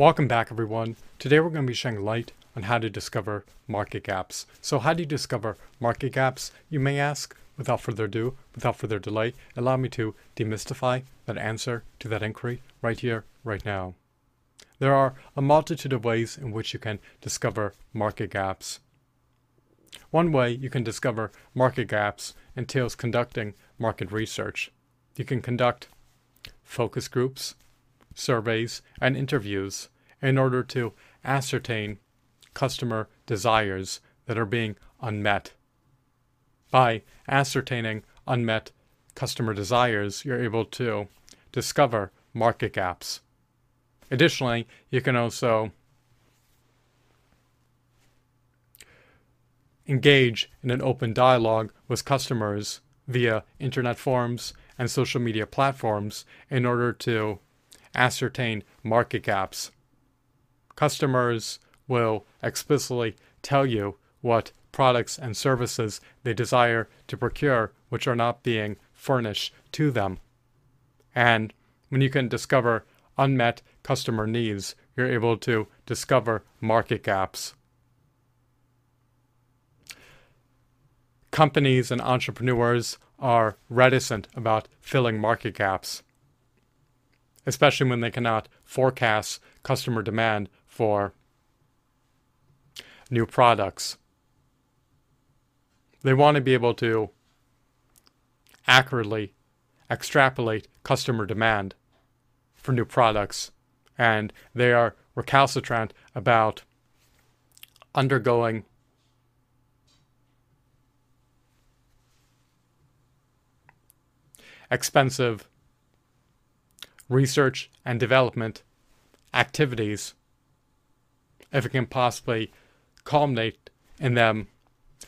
Welcome back everyone. Today we're going to be shedding light on how to discover market gaps. So how do you discover market gaps, you may ask? Without further ado, without further delay, allow me to demystify that answer to that inquiry right here, right now. There are a multitude of ways in which you can discover market gaps. One way you can discover market gaps entails conducting market research. You can conduct focus groups, surveys, and interviews in order to ascertain customer desires that are being unmet. By ascertaining unmet customer desires, you're able to discover market gaps. Additionally, you can also engage in an open dialogue with customers via internet forums and social media platforms in order to ascertain market gaps. Customers will explicitly tell you what products and services they desire to procure which are not being furnished to them. And when you can discover unmet customer needs, you're able to discover market gaps. Companies and entrepreneurs are reticent about filling market gaps, especially when they cannot forecast customer demand for new products. They want to be able to accurately extrapolate customer demand for new products, and they are recalcitrant about undergoing expensive research and development activities if it can possibly culminate in them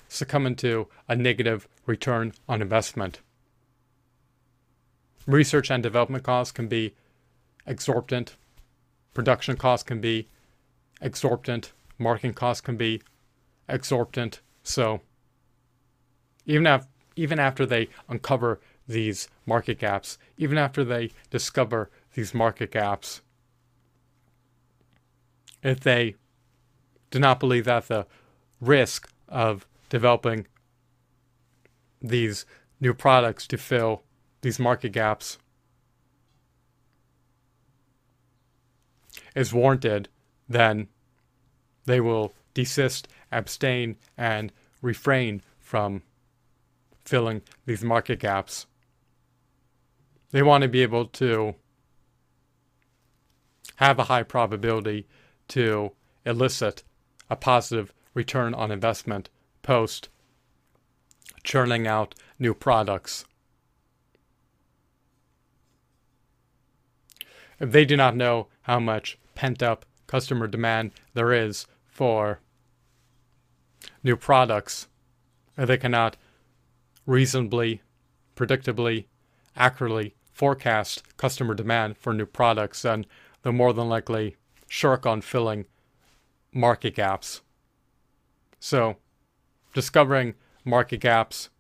succumbing to a negative return on investment. Research and development costs can be exorbitant, production costs can be exorbitant, marketing costs can be exorbitant. So even af- even after they uncover these market gaps, even after they discover these market gaps, if they do not believe that the risk of developing these new products to fill these market gaps is warranted, then they will desist, abstain, and refrain from filling these market gaps. They want to be able to have a high probability to elicit a positive return on investment post churning out new products. They do not know how much pent up customer demand there is for new products, they cannot reasonably, predictably, accurately forecast customer demand for new products, and they'll more than likely shirk on filling market gaps. So, discovering market gaps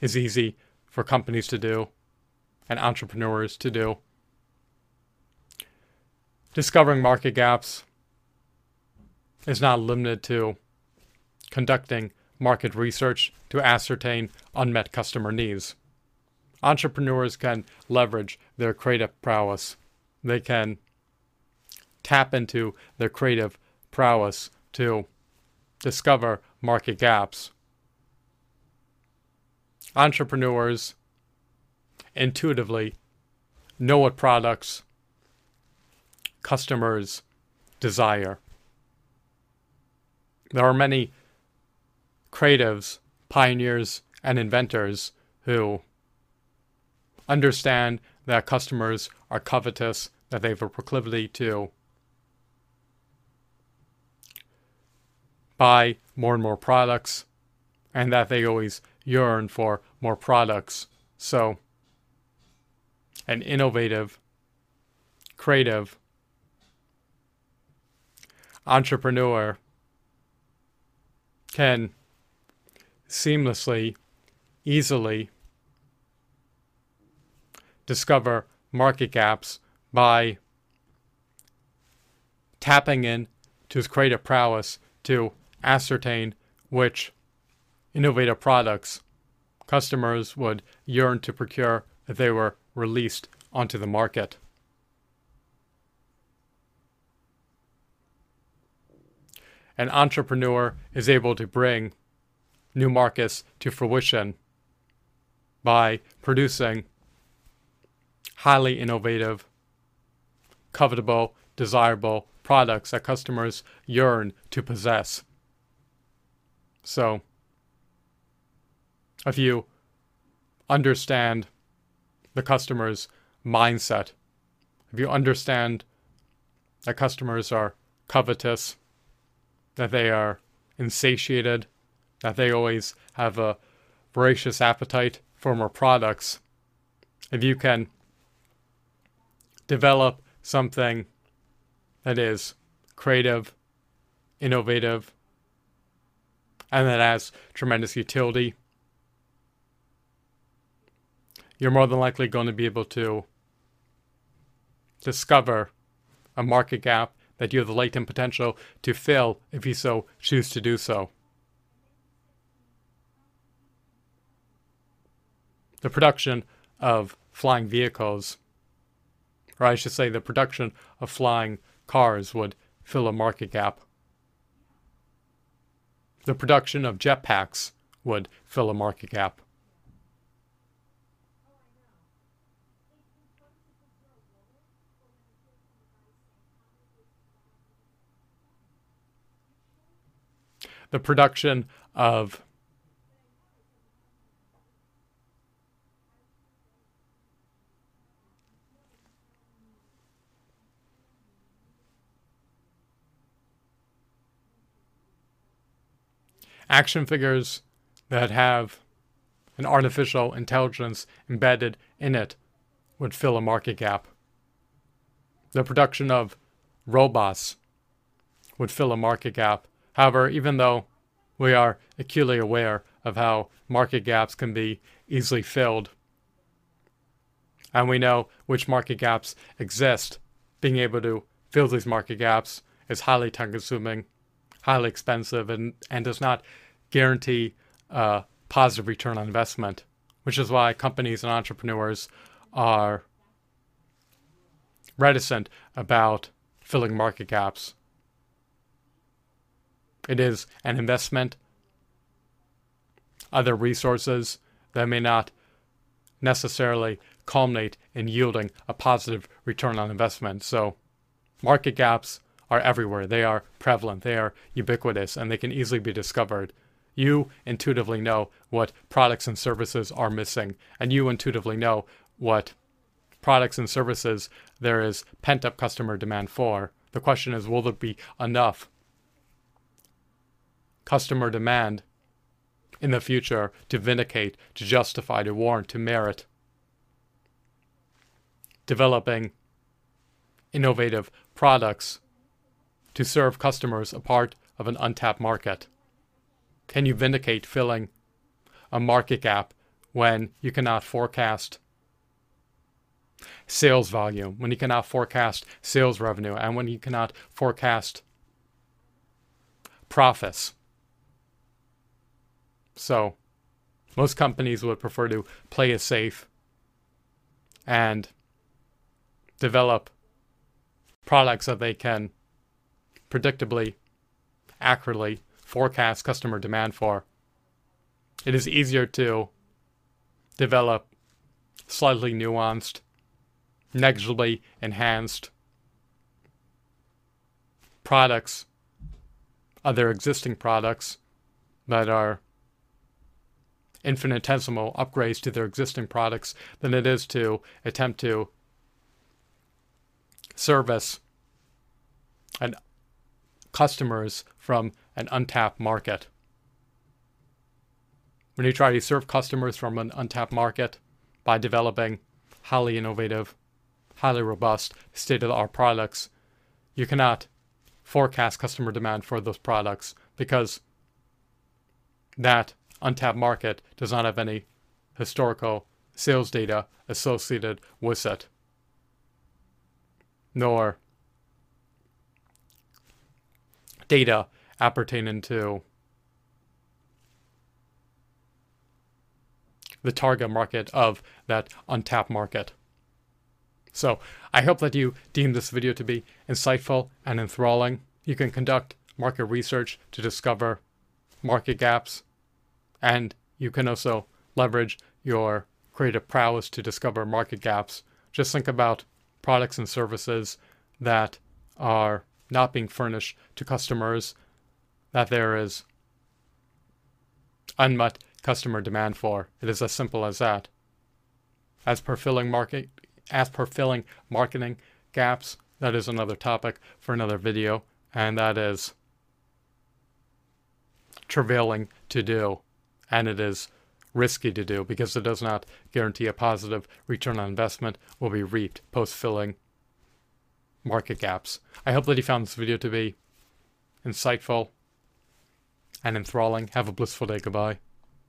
is easy for companies to do and entrepreneurs to do. Discovering market gaps is not limited to conducting market research to ascertain unmet customer needs. Entrepreneurs can leverage their creative prowess. They can tap into their creative prowess to discover market gaps. Entrepreneurs intuitively know what products customers desire. There are many creatives, pioneers, and inventors who understand that customers are covetous, that they have a proclivity to buy more and more products, and that they always yearn for more products. So, an innovative, creative entrepreneur can seamlessly, easily discover market gaps by tapping in to his creative prowess to ascertain which innovative products customers would yearn to procure if they were released onto the market. An entrepreneur is able to bring new markets to fruition by producing highly innovative, covetable, desirable products that customers yearn to possess. So, if you understand the customer's mindset, if you understand that customers are covetous, that they are insatiated, that they always have a voracious appetite for more products, if you can develop something that is creative, innovative, and that has tremendous utility, you're more than likely going to be able to discover a market gap that you have the latent potential to fill if you so choose to do so. The production of flying vehicles, or I should say, the production of flying cars would fill a market gap. The production of jetpacks would fill a market gap. the production of action figures that have an artificial intelligence embedded in it would fill a market gap. The production of robots would fill a market gap However, even though we are acutely aware of how market gaps can be easily filled, and we know which market gaps exist, being able to fill these market gaps is highly time consuming, highly expensive, and, and does not guarantee a positive return on investment, which is why companies and entrepreneurs are reticent about filling market gaps. It is an investment, other resources that may not necessarily culminate in yielding a positive return on investment. So, market gaps are everywhere. They are prevalent, they are ubiquitous, and they can easily be discovered. You intuitively know what products and services are missing, and you intuitively know what products and services there is pent up customer demand for. The question is, will there be enough customer demand in the future to vindicate, to justify, to warrant, to merit. Developing innovative products to serve customers a part of an untapped market. Can you vindicate filling a market gap when you cannot forecast sales volume, when you cannot forecast sales revenue, and when you cannot forecast profits? So, most companies would prefer to play it safe and develop products that they can predictably, accurately forecast customer demand for. It is easier to develop slightly nuanced, negligibly enhanced products, other existing products that are infinitesimal upgrades to their existing products than it is to attempt to service and customers from an untapped market. When you try to serve customers from an untapped market by developing highly innovative, highly robust, state of the art products, you cannot forecast customer demand for those products because that untapped market does not have any historical sales data associated with it, nor data appertaining to the target market of that untapped market. So I hope that you deem this video to be insightful and enthralling. You can conduct market research to discover market gaps, and you can also leverage your creative prowess to discover market gaps. Just think about products and services that are not being furnished to customers, that there is unmet customer demand for. It is as simple as that. As per filling market as per filling marketing gaps, that is another topic for another video, and that is travailing to do, and it is risky to do because it does not guarantee a positive return on investment will be reaped post filling market gaps. I hope that you found this video to be insightful and enthralling. Have a blissful day. Goodbye.